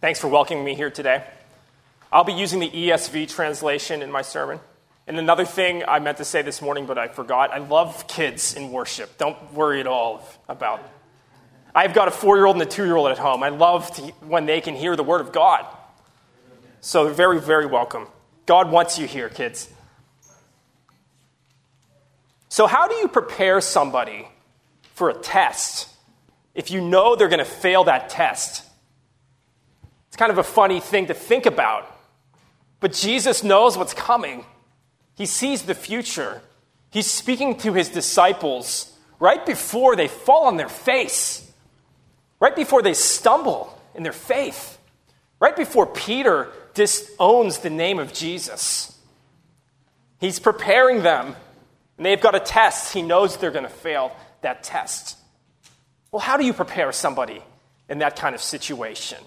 Thanks for welcoming me here today. I'll be using the ESV translation in my sermon. And another thing I meant to say this morning, but I forgot I love kids in worship. Don't worry at all about I've got a four year old and a two year old at home. I love to, when they can hear the Word of God. So they're very, very welcome. God wants you here, kids. So, how do you prepare somebody for a test if you know they're going to fail that test? Kind of a funny thing to think about. But Jesus knows what's coming, He sees the future. He's speaking to His disciples right before they fall on their face, right before they stumble in their faith, right before Peter disowns the name of Jesus. He's preparing them, and they've got a test. He knows they're going to fail that test. Well, how do you prepare somebody in that kind of situation?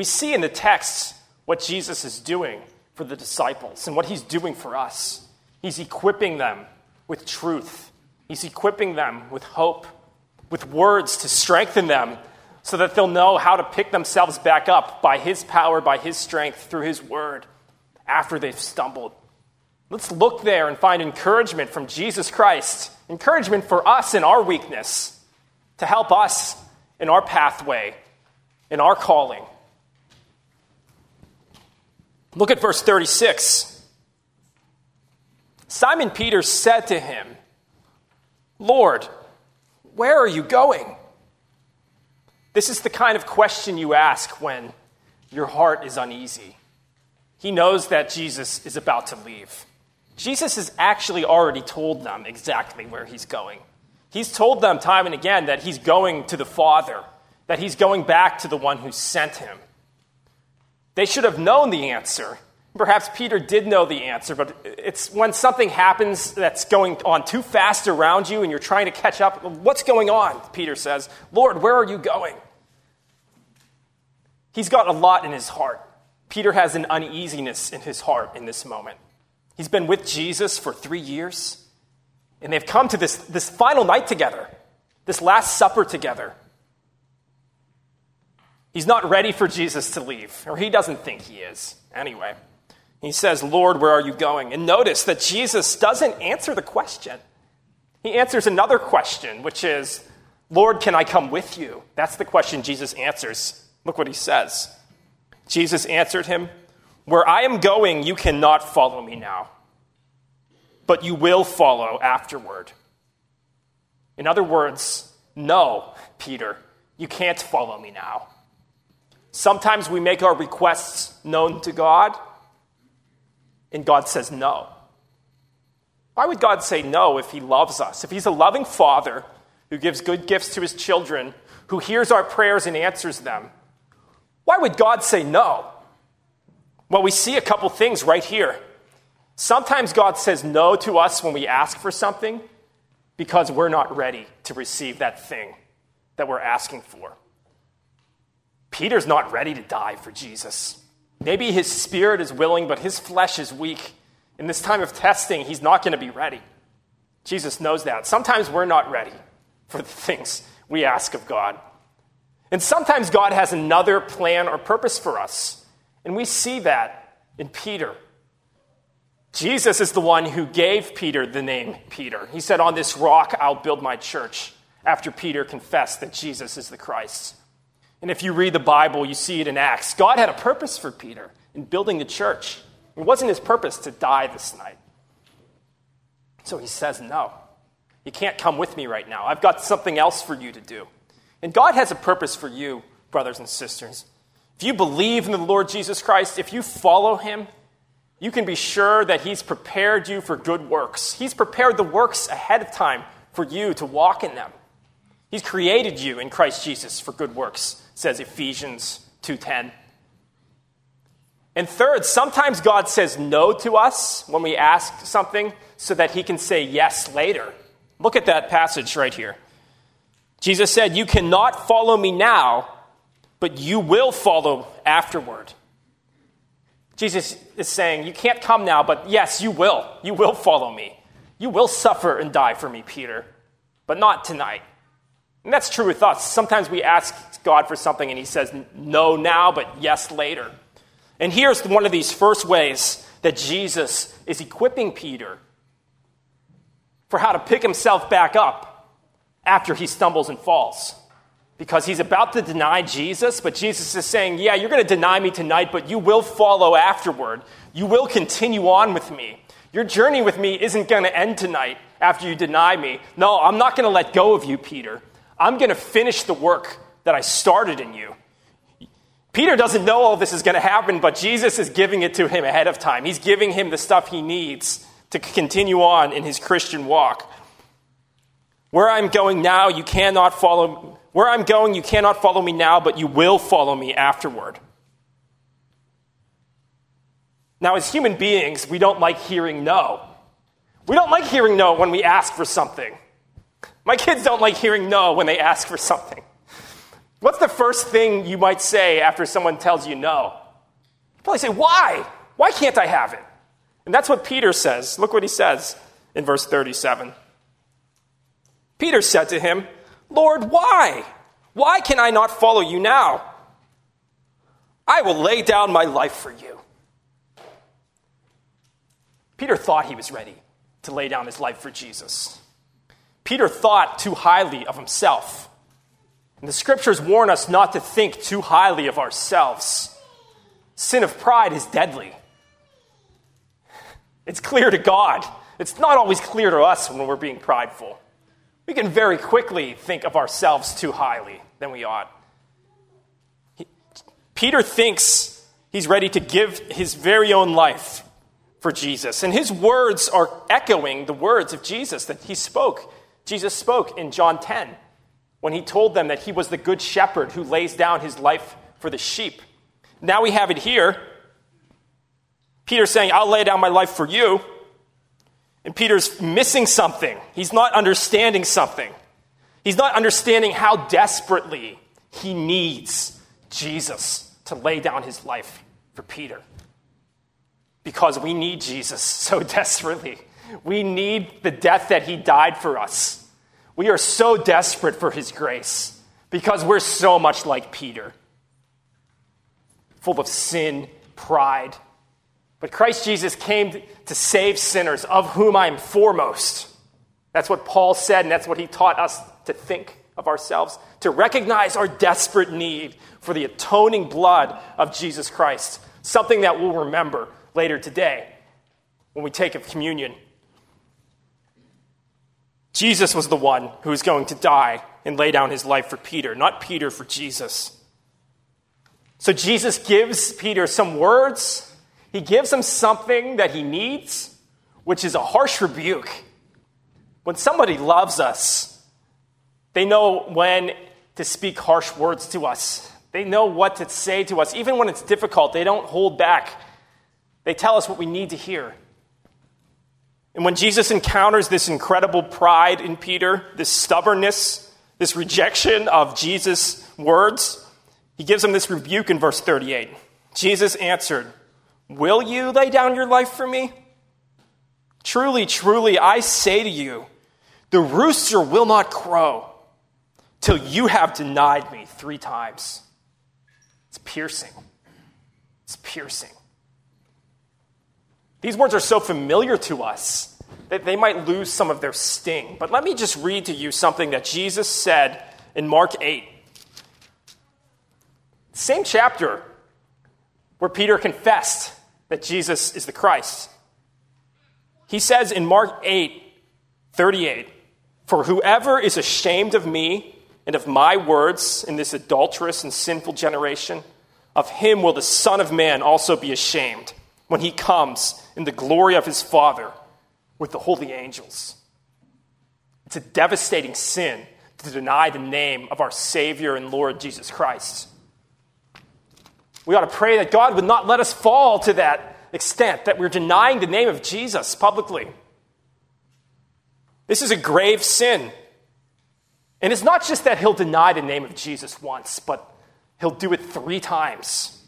We see in the text what Jesus is doing for the disciples and what he's doing for us. He's equipping them with truth, he's equipping them with hope, with words to strengthen them so that they'll know how to pick themselves back up by his power, by his strength, through his word after they've stumbled. Let's look there and find encouragement from Jesus Christ, encouragement for us in our weakness, to help us in our pathway, in our calling. Look at verse 36. Simon Peter said to him, Lord, where are you going? This is the kind of question you ask when your heart is uneasy. He knows that Jesus is about to leave. Jesus has actually already told them exactly where he's going. He's told them time and again that he's going to the Father, that he's going back to the one who sent him. They should have known the answer. Perhaps Peter did know the answer, but it's when something happens that's going on too fast around you and you're trying to catch up. What's going on? Peter says, Lord, where are you going? He's got a lot in his heart. Peter has an uneasiness in his heart in this moment. He's been with Jesus for three years, and they've come to this, this final night together, this Last Supper together. He's not ready for Jesus to leave, or he doesn't think he is, anyway. He says, Lord, where are you going? And notice that Jesus doesn't answer the question. He answers another question, which is, Lord, can I come with you? That's the question Jesus answers. Look what he says. Jesus answered him, Where I am going, you cannot follow me now, but you will follow afterward. In other words, no, Peter, you can't follow me now. Sometimes we make our requests known to God, and God says no. Why would God say no if He loves us? If He's a loving Father who gives good gifts to His children, who hears our prayers and answers them, why would God say no? Well, we see a couple things right here. Sometimes God says no to us when we ask for something because we're not ready to receive that thing that we're asking for. Peter's not ready to die for Jesus. Maybe his spirit is willing, but his flesh is weak. In this time of testing, he's not going to be ready. Jesus knows that. Sometimes we're not ready for the things we ask of God. And sometimes God has another plan or purpose for us. And we see that in Peter. Jesus is the one who gave Peter the name Peter. He said, On this rock I'll build my church, after Peter confessed that Jesus is the Christ. And if you read the Bible, you see it in Acts. God had a purpose for Peter in building the church. It wasn't his purpose to die this night. So he says, No, you can't come with me right now. I've got something else for you to do. And God has a purpose for you, brothers and sisters. If you believe in the Lord Jesus Christ, if you follow him, you can be sure that he's prepared you for good works. He's prepared the works ahead of time for you to walk in them. He's created you in Christ Jesus for good works, says Ephesians 2:10. And third, sometimes God says no to us when we ask something so that he can say yes later. Look at that passage right here. Jesus said, You cannot follow me now, but you will follow afterward. Jesus is saying, You can't come now, but yes, you will. You will follow me. You will suffer and die for me, Peter, but not tonight. And that's true with us. Sometimes we ask God for something and He says no now, but yes later. And here's one of these first ways that Jesus is equipping Peter for how to pick himself back up after he stumbles and falls. Because he's about to deny Jesus, but Jesus is saying, Yeah, you're going to deny me tonight, but you will follow afterward. You will continue on with me. Your journey with me isn't going to end tonight after you deny me. No, I'm not going to let go of you, Peter. I'm going to finish the work that I started in you. Peter doesn't know all this is going to happen, but Jesus is giving it to him ahead of time. He's giving him the stuff he needs to continue on in his Christian walk. Where I'm going now, you cannot follow where I'm going, you cannot follow me now, but you will follow me afterward. Now, as human beings, we don't like hearing no. We don't like hearing no when we ask for something. My kids don't like hearing no when they ask for something. What's the first thing you might say after someone tells you no? You probably say, Why? Why can't I have it? And that's what Peter says. Look what he says in verse 37. Peter said to him, Lord, why? Why can I not follow you now? I will lay down my life for you. Peter thought he was ready to lay down his life for Jesus. Peter thought too highly of himself. And the scriptures warn us not to think too highly of ourselves. Sin of pride is deadly. It's clear to God. It's not always clear to us when we're being prideful. We can very quickly think of ourselves too highly than we ought. He, Peter thinks he's ready to give his very own life for Jesus. And his words are echoing the words of Jesus that he spoke. Jesus spoke in John 10 when he told them that he was the good shepherd who lays down his life for the sheep. Now we have it here. Peter saying, I'll lay down my life for you. And Peter's missing something. He's not understanding something. He's not understanding how desperately he needs Jesus to lay down his life for Peter. Because we need Jesus so desperately. We need the death that he died for us. We are so desperate for his grace because we're so much like Peter, full of sin, pride, but Christ Jesus came to save sinners, of whom I am foremost. That's what Paul said, and that's what he taught us to think of ourselves, to recognize our desperate need for the atoning blood of Jesus Christ, something that we'll remember later today when we take of communion. Jesus was the one who was going to die and lay down his life for Peter, not Peter for Jesus. So Jesus gives Peter some words he gives him something that he needs, which is a harsh rebuke. When somebody loves us, they know when to speak harsh words to us. They know what to say to us. Even when it's difficult, they don't hold back. They tell us what we need to hear. And when Jesus encounters this incredible pride in Peter, this stubbornness, this rejection of Jesus' words, he gives him this rebuke in verse 38. Jesus answered, Will you lay down your life for me? Truly, truly, I say to you, the rooster will not crow till you have denied me three times. It's piercing. It's piercing. These words are so familiar to us that they might lose some of their sting. But let me just read to you something that Jesus said in Mark 8. Same chapter where Peter confessed that Jesus is the Christ. He says in Mark 8 38, For whoever is ashamed of me and of my words in this adulterous and sinful generation, of him will the Son of Man also be ashamed when he comes in the glory of his Father with the holy angels. It's a devastating sin to deny the name of our Savior and Lord Jesus Christ. We ought to pray that God would not let us fall to that extent, that we're denying the name of Jesus publicly. This is a grave sin. And it's not just that he'll deny the name of Jesus once, but he'll do it three times,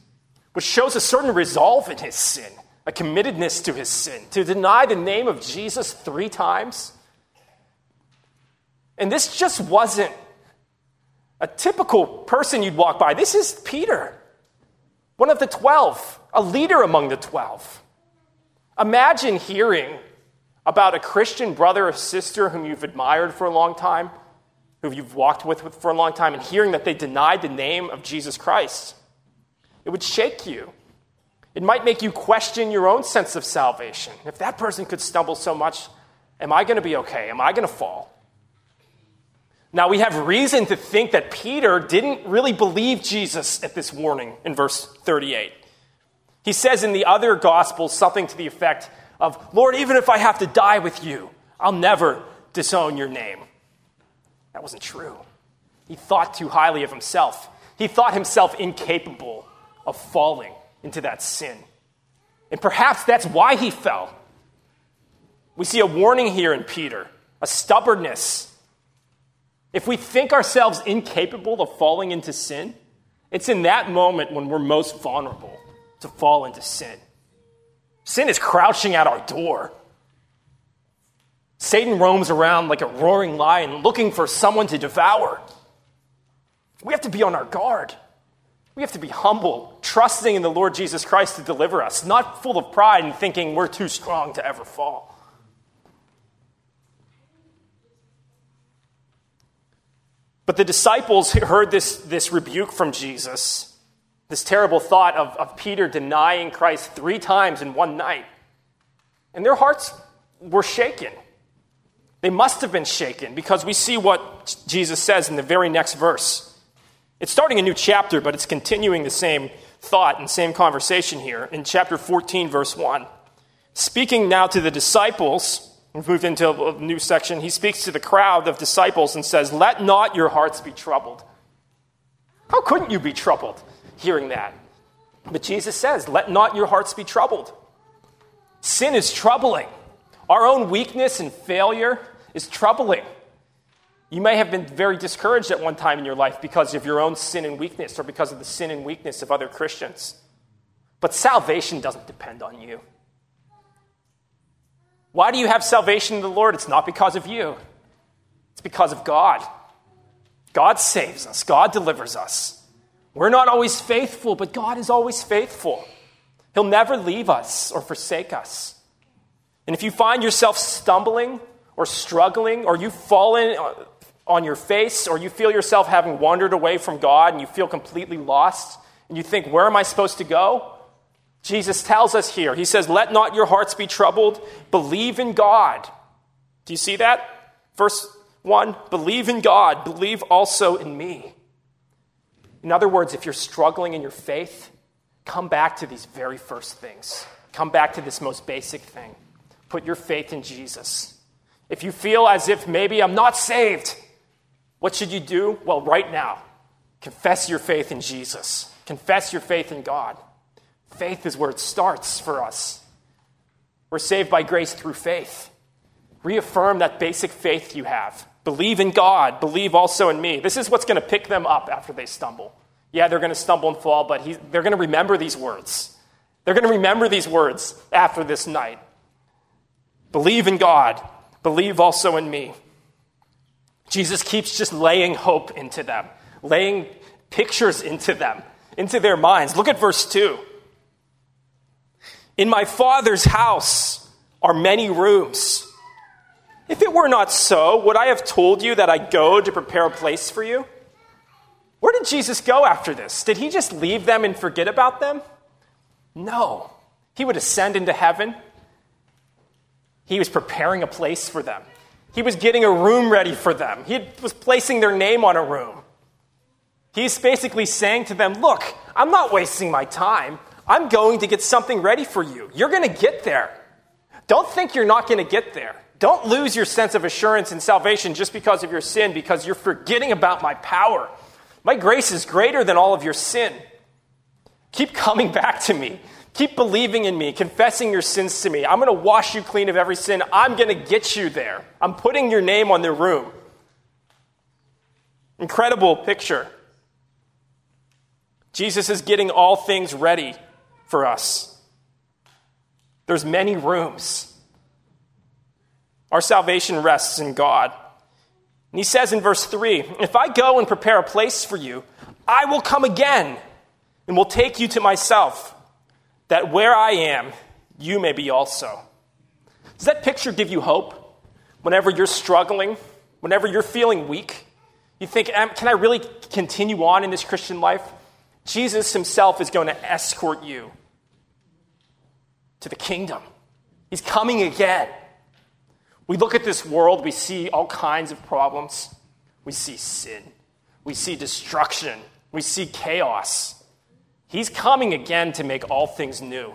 which shows a certain resolve in his sin, a committedness to his sin. To deny the name of Jesus three times. And this just wasn't a typical person you'd walk by. This is Peter, one of the 12, a leader among the 12. Imagine hearing about a Christian brother or sister whom you've admired for a long time, who you've walked with for a long time, and hearing that they denied the name of Jesus Christ. It would shake you. It might make you question your own sense of salvation. If that person could stumble so much, am I going to be okay? Am I going to fall? Now, we have reason to think that Peter didn't really believe Jesus at this warning in verse 38. He says in the other Gospels something to the effect of, Lord, even if I have to die with you, I'll never disown your name. That wasn't true. He thought too highly of himself. He thought himself incapable of falling into that sin. And perhaps that's why he fell. We see a warning here in Peter, a stubbornness if we think ourselves incapable of falling into sin, it's in that moment when we're most vulnerable to fall into sin. Sin is crouching at our door. Satan roams around like a roaring lion looking for someone to devour. We have to be on our guard. We have to be humble, trusting in the Lord Jesus Christ to deliver us, not full of pride and thinking we're too strong to ever fall. But the disciples heard this, this rebuke from Jesus, this terrible thought of, of Peter denying Christ three times in one night. And their hearts were shaken. They must have been shaken because we see what Jesus says in the very next verse. It's starting a new chapter, but it's continuing the same thought and same conversation here in chapter 14, verse 1. Speaking now to the disciples, We've moved into a new section. He speaks to the crowd of disciples and says, Let not your hearts be troubled. How couldn't you be troubled hearing that? But Jesus says, Let not your hearts be troubled. Sin is troubling. Our own weakness and failure is troubling. You may have been very discouraged at one time in your life because of your own sin and weakness or because of the sin and weakness of other Christians. But salvation doesn't depend on you. Why do you have salvation in the Lord? It's not because of you, it's because of God. God saves us, God delivers us. We're not always faithful, but God is always faithful. He'll never leave us or forsake us. And if you find yourself stumbling or struggling, or you've fallen on your face, or you feel yourself having wandered away from God and you feel completely lost, and you think, Where am I supposed to go? Jesus tells us here, He says, Let not your hearts be troubled. Believe in God. Do you see that? Verse 1 Believe in God. Believe also in me. In other words, if you're struggling in your faith, come back to these very first things. Come back to this most basic thing. Put your faith in Jesus. If you feel as if maybe I'm not saved, what should you do? Well, right now, confess your faith in Jesus. Confess your faith in God. Faith is where it starts for us. We're saved by grace through faith. Reaffirm that basic faith you have. Believe in God. Believe also in me. This is what's going to pick them up after they stumble. Yeah, they're going to stumble and fall, but he, they're going to remember these words. They're going to remember these words after this night. Believe in God. Believe also in me. Jesus keeps just laying hope into them, laying pictures into them, into their minds. Look at verse 2. In my Father's house are many rooms. If it were not so, would I have told you that I go to prepare a place for you? Where did Jesus go after this? Did he just leave them and forget about them? No. He would ascend into heaven. He was preparing a place for them. He was getting a room ready for them. He was placing their name on a room. He's basically saying to them, Look, I'm not wasting my time. I'm going to get something ready for you. You're going to get there. Don't think you're not going to get there. Don't lose your sense of assurance in salvation just because of your sin, because you're forgetting about my power. My grace is greater than all of your sin. Keep coming back to me. Keep believing in me, confessing your sins to me. I'm going to wash you clean of every sin. I'm going to get you there. I'm putting your name on the room. Incredible picture. Jesus is getting all things ready for us. There's many rooms. Our salvation rests in God. And he says in verse 3 If I go and prepare a place for you, I will come again and will take you to myself, that where I am, you may be also. Does that picture give you hope whenever you're struggling, whenever you're feeling weak? You think, can I really continue on in this Christian life? Jesus himself is going to escort you to the kingdom. He's coming again. We look at this world, we see all kinds of problems. We see sin, we see destruction, we see chaos. He's coming again to make all things new,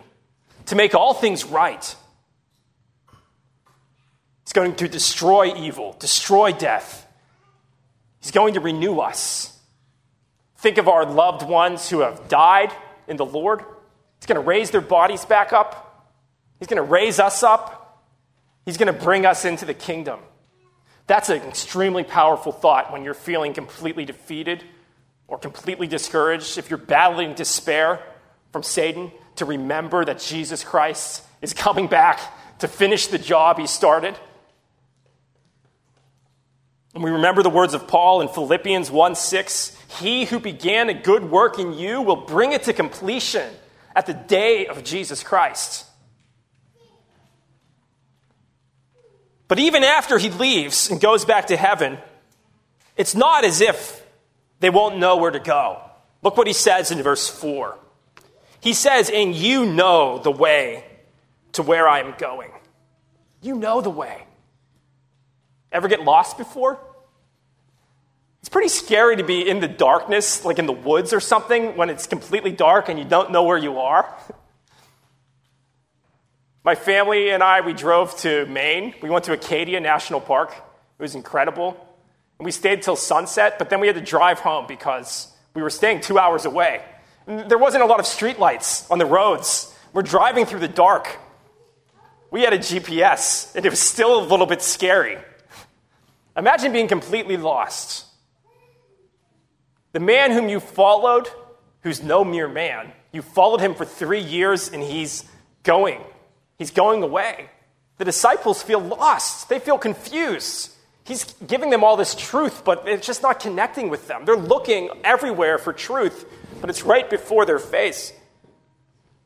to make all things right. He's going to destroy evil, destroy death. He's going to renew us. Think of our loved ones who have died in the Lord. He's going to raise their bodies back up. He's going to raise us up. He's going to bring us into the kingdom. That's an extremely powerful thought when you're feeling completely defeated or completely discouraged. If you're battling despair from Satan, to remember that Jesus Christ is coming back to finish the job he started. And we remember the words of Paul in Philippians 1 6 He who began a good work in you will bring it to completion at the day of Jesus Christ. But even after he leaves and goes back to heaven, it's not as if they won't know where to go. Look what he says in verse 4. He says, And you know the way to where I am going. You know the way. Ever get lost before? It's pretty scary to be in the darkness, like in the woods or something, when it's completely dark and you don't know where you are. My family and I, we drove to Maine. We went to Acadia National Park. It was incredible. And we stayed till sunset, but then we had to drive home because we were staying two hours away. And there wasn't a lot of streetlights on the roads. We're driving through the dark. We had a GPS, and it was still a little bit scary. Imagine being completely lost. The man whom you followed, who's no mere man, you followed him for three years and he's going. He's going away. The disciples feel lost, they feel confused. He's giving them all this truth, but it's just not connecting with them. They're looking everywhere for truth, but it's right before their face.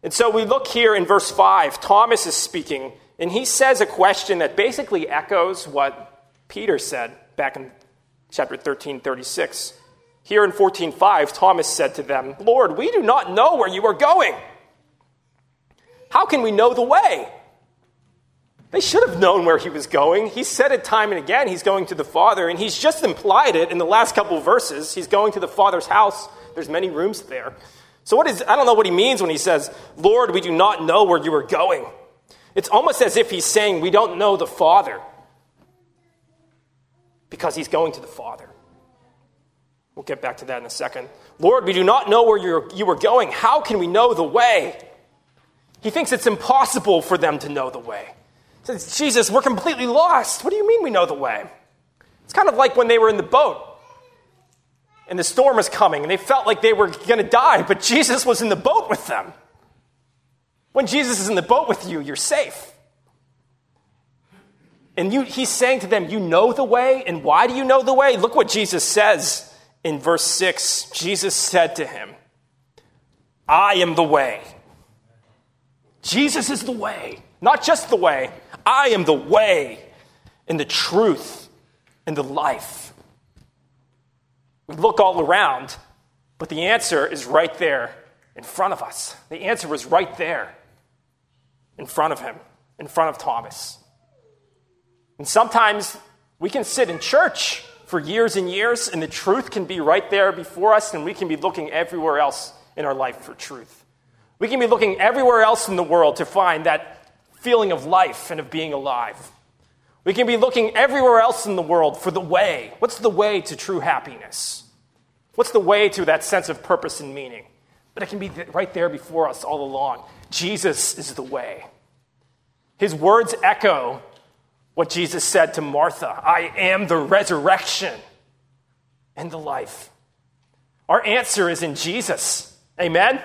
And so we look here in verse 5. Thomas is speaking, and he says a question that basically echoes what Peter said back in chapter 13, 36. Here in 14:5, Thomas said to them, "Lord, we do not know where you are going. How can we know the way?" They should have known where he was going. He said it time and again, he's going to the Father, and he's just implied it in the last couple verses. He's going to the Father's house. There's many rooms there. So what is I don't know what he means when he says, "Lord, we do not know where you are going." It's almost as if he's saying we don't know the Father because he's going to the Father. We'll get back to that in a second. Lord, we do not know where you're, you are going. How can we know the way? He thinks it's impossible for them to know the way. Says, Jesus, we're completely lost. What do you mean we know the way? It's kind of like when they were in the boat and the storm was coming and they felt like they were going to die, but Jesus was in the boat with them. When Jesus is in the boat with you, you're safe. And you, he's saying to them, You know the way, and why do you know the way? Look what Jesus says in verse 6, Jesus said to him, I am the way. Jesus is the way, not just the way. I am the way and the truth and the life. We look all around, but the answer is right there in front of us. The answer was right there in front of him, in front of Thomas. And sometimes we can sit in church for years and years, and the truth can be right there before us, and we can be looking everywhere else in our life for truth. We can be looking everywhere else in the world to find that feeling of life and of being alive. We can be looking everywhere else in the world for the way. What's the way to true happiness? What's the way to that sense of purpose and meaning? But it can be right there before us all along. Jesus is the way. His words echo what Jesus said to Martha I am the resurrection and the life. Our answer is in Jesus. Amen? Amen?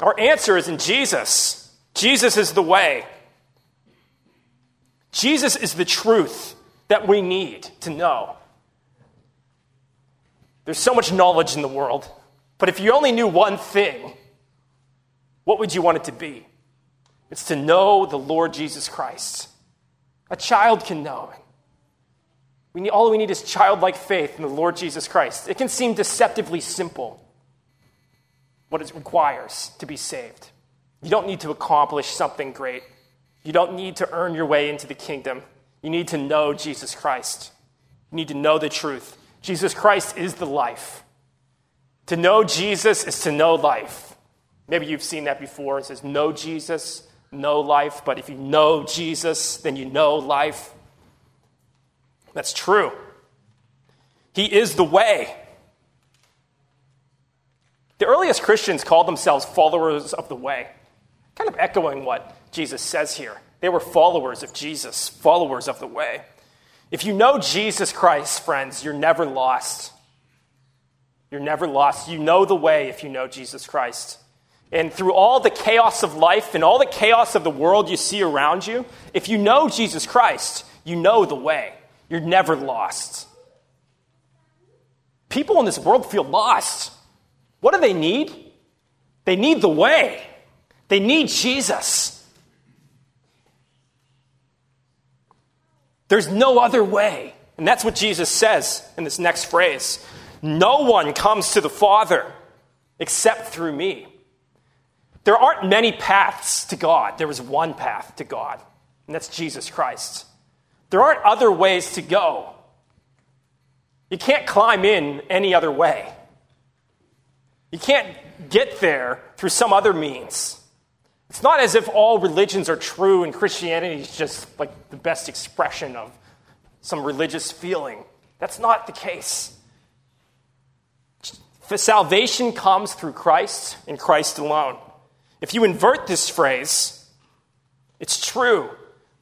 Our answer is in Jesus. Jesus is the way. Jesus is the truth that we need to know. There's so much knowledge in the world, but if you only knew one thing, what would you want it to be? It's to know the Lord Jesus Christ. A child can know. We need, all we need is childlike faith in the Lord Jesus Christ. It can seem deceptively simple what it requires to be saved. You don't need to accomplish something great. You don't need to earn your way into the kingdom. You need to know Jesus Christ. You need to know the truth. Jesus Christ is the life. To know Jesus is to know life. Maybe you've seen that before. It says, Know Jesus, know life. But if you know Jesus, then you know life. That's true. He is the way. The earliest Christians called themselves followers of the way, kind of echoing what Jesus says here. They were followers of Jesus, followers of the way. If you know Jesus Christ, friends, you're never lost. You're never lost. You know the way if you know Jesus Christ. And through all the chaos of life and all the chaos of the world you see around you, if you know Jesus Christ, you know the way. You're never lost. People in this world feel lost. What do they need? They need the way, they need Jesus. There's no other way. And that's what Jesus says in this next phrase No one comes to the Father except through me. There aren't many paths to God. There is one path to God, and that's Jesus Christ. There aren't other ways to go. You can't climb in any other way. You can't get there through some other means. It's not as if all religions are true and Christianity is just like the best expression of some religious feeling. That's not the case. Salvation comes through Christ and Christ alone. If you invert this phrase, it's true.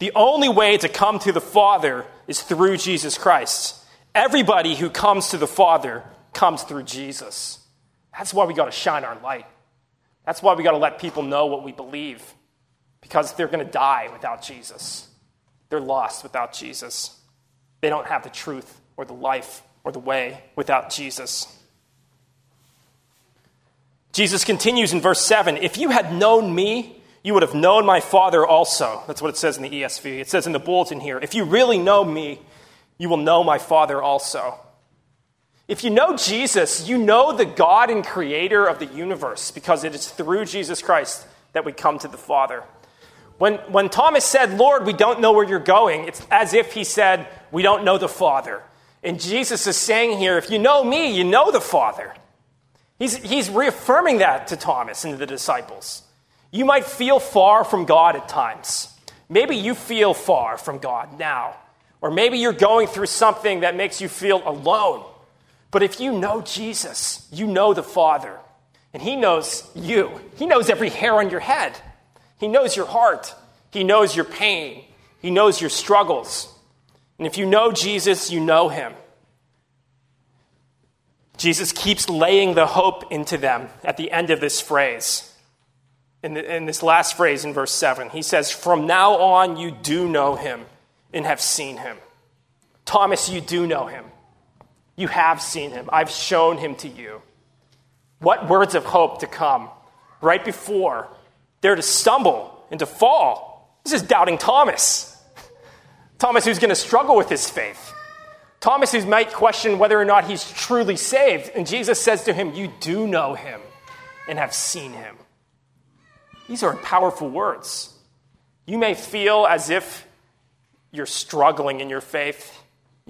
The only way to come to the Father is through Jesus Christ. Everybody who comes to the Father comes through Jesus. That's why we got to shine our light. That's why we got to let people know what we believe, because they're going to die without Jesus. They're lost without Jesus. They don't have the truth or the life or the way without Jesus. Jesus continues in verse 7 If you had known me, you would have known my Father also. That's what it says in the ESV. It says in the bulletin here if you really know me, you will know my Father also. If you know Jesus, you know the God and creator of the universe because it is through Jesus Christ that we come to the Father. When, when Thomas said, Lord, we don't know where you're going, it's as if he said, We don't know the Father. And Jesus is saying here, if you know me, you know the Father. He's, he's reaffirming that to Thomas and to the disciples. You might feel far from God at times. Maybe you feel far from God now. Or maybe you're going through something that makes you feel alone. But if you know Jesus, you know the Father. And He knows you. He knows every hair on your head. He knows your heart. He knows your pain. He knows your struggles. And if you know Jesus, you know Him. Jesus keeps laying the hope into them at the end of this phrase in, the, in this last phrase in verse 7. He says, From now on, you do know him and have seen him. Thomas, you do know him. You have seen him. I've shown him to you. What words of hope to come right before they're to stumble and to fall. This is doubting Thomas. Thomas, who's going to struggle with his faith. Thomas, who might question whether or not he's truly saved. And Jesus says to him, You do know him and have seen him. These are powerful words. You may feel as if you're struggling in your faith.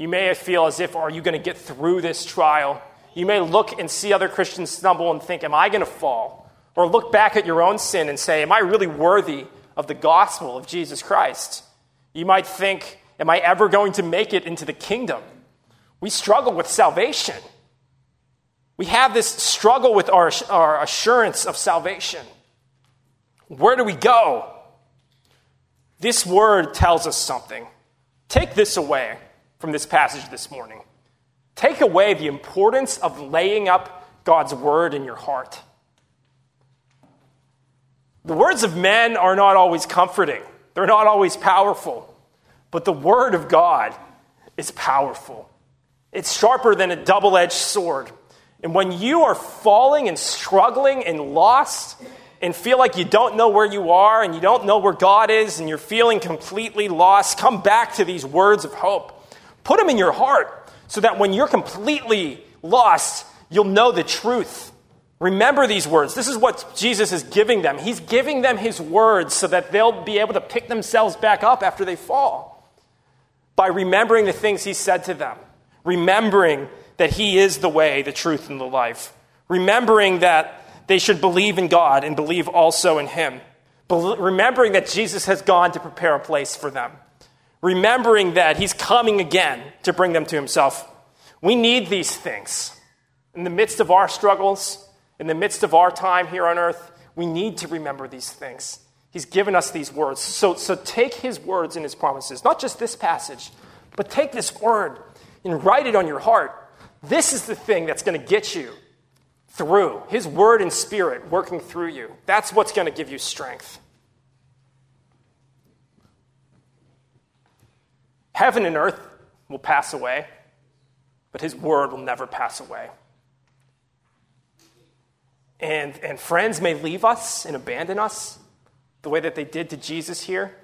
You may feel as if, are you going to get through this trial? You may look and see other Christians stumble and think, am I going to fall? Or look back at your own sin and say, am I really worthy of the gospel of Jesus Christ? You might think, am I ever going to make it into the kingdom? We struggle with salvation. We have this struggle with our, our assurance of salvation. Where do we go? This word tells us something. Take this away from this passage this morning. Take away the importance of laying up God's word in your heart. The words of men are not always comforting, they're not always powerful, but the word of God is powerful. It's sharper than a double edged sword. And when you are falling and struggling and lost and feel like you don't know where you are and you don't know where God is and you're feeling completely lost, come back to these words of hope. Put them in your heart so that when you're completely lost, you'll know the truth. Remember these words. This is what Jesus is giving them. He's giving them his words so that they'll be able to pick themselves back up after they fall by remembering the things he said to them, remembering that he is the way, the truth, and the life, remembering that they should believe in God and believe also in him, remembering that Jesus has gone to prepare a place for them, remembering that he's coming again to bring them to himself. We need these things. In the midst of our struggles, in the midst of our time here on earth, we need to remember these things. He's given us these words. So, so take his words and his promises, not just this passage, but take this word and write it on your heart. This is the thing that's going to get you through. His word and spirit working through you. That's what's going to give you strength. Heaven and earth will pass away, but his word will never pass away. And, and friends may leave us and abandon us the way that they did to Jesus here.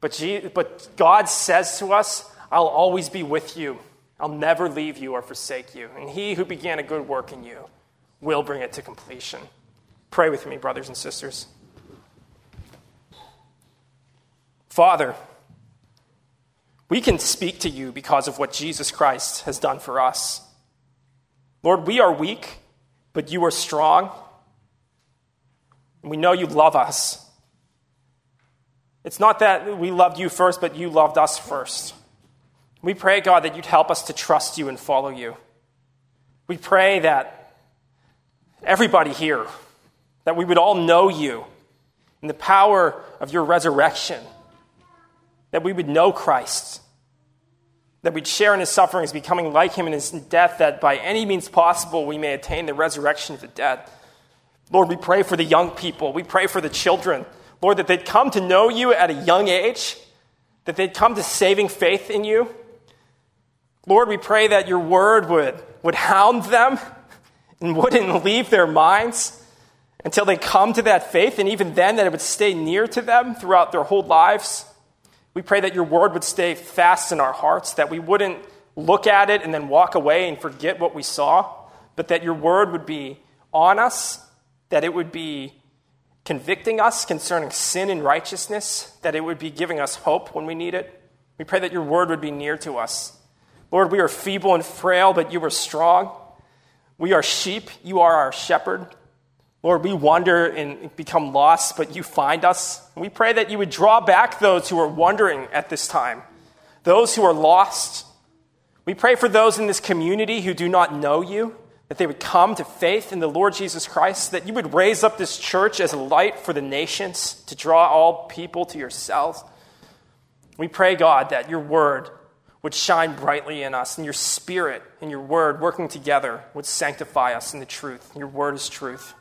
But, but God says to us, I'll always be with you. I'll never leave you or forsake you. And he who began a good work in you will bring it to completion. Pray with me, brothers and sisters. Father, we can speak to you because of what Jesus Christ has done for us. Lord, we are weak, but you are strong. We know you love us. It's not that we loved you first, but you loved us first. We pray, God, that you'd help us to trust you and follow you. We pray that everybody here, that we would all know you in the power of your resurrection, that we would know Christ, that we'd share in his sufferings, becoming like him in his death, that by any means possible we may attain the resurrection of the dead. Lord, we pray for the young people. We pray for the children. Lord, that they'd come to know you at a young age, that they'd come to saving faith in you. Lord, we pray that your word would, would hound them and wouldn't leave their minds until they come to that faith, and even then, that it would stay near to them throughout their whole lives. We pray that your word would stay fast in our hearts, that we wouldn't look at it and then walk away and forget what we saw, but that your word would be on us that it would be convicting us concerning sin and righteousness, that it would be giving us hope when we need it. We pray that your word would be near to us. Lord, we are feeble and frail, but you are strong. We are sheep, you are our shepherd. Lord, we wander and become lost, but you find us. We pray that you would draw back those who are wandering at this time, those who are lost. We pray for those in this community who do not know you that they would come to faith in the Lord Jesus Christ, that you would raise up this church as a light for the nations to draw all people to yourselves. We pray, God, that your word would shine brightly in us, and your spirit and your word working together would sanctify us in the truth. Your word is truth.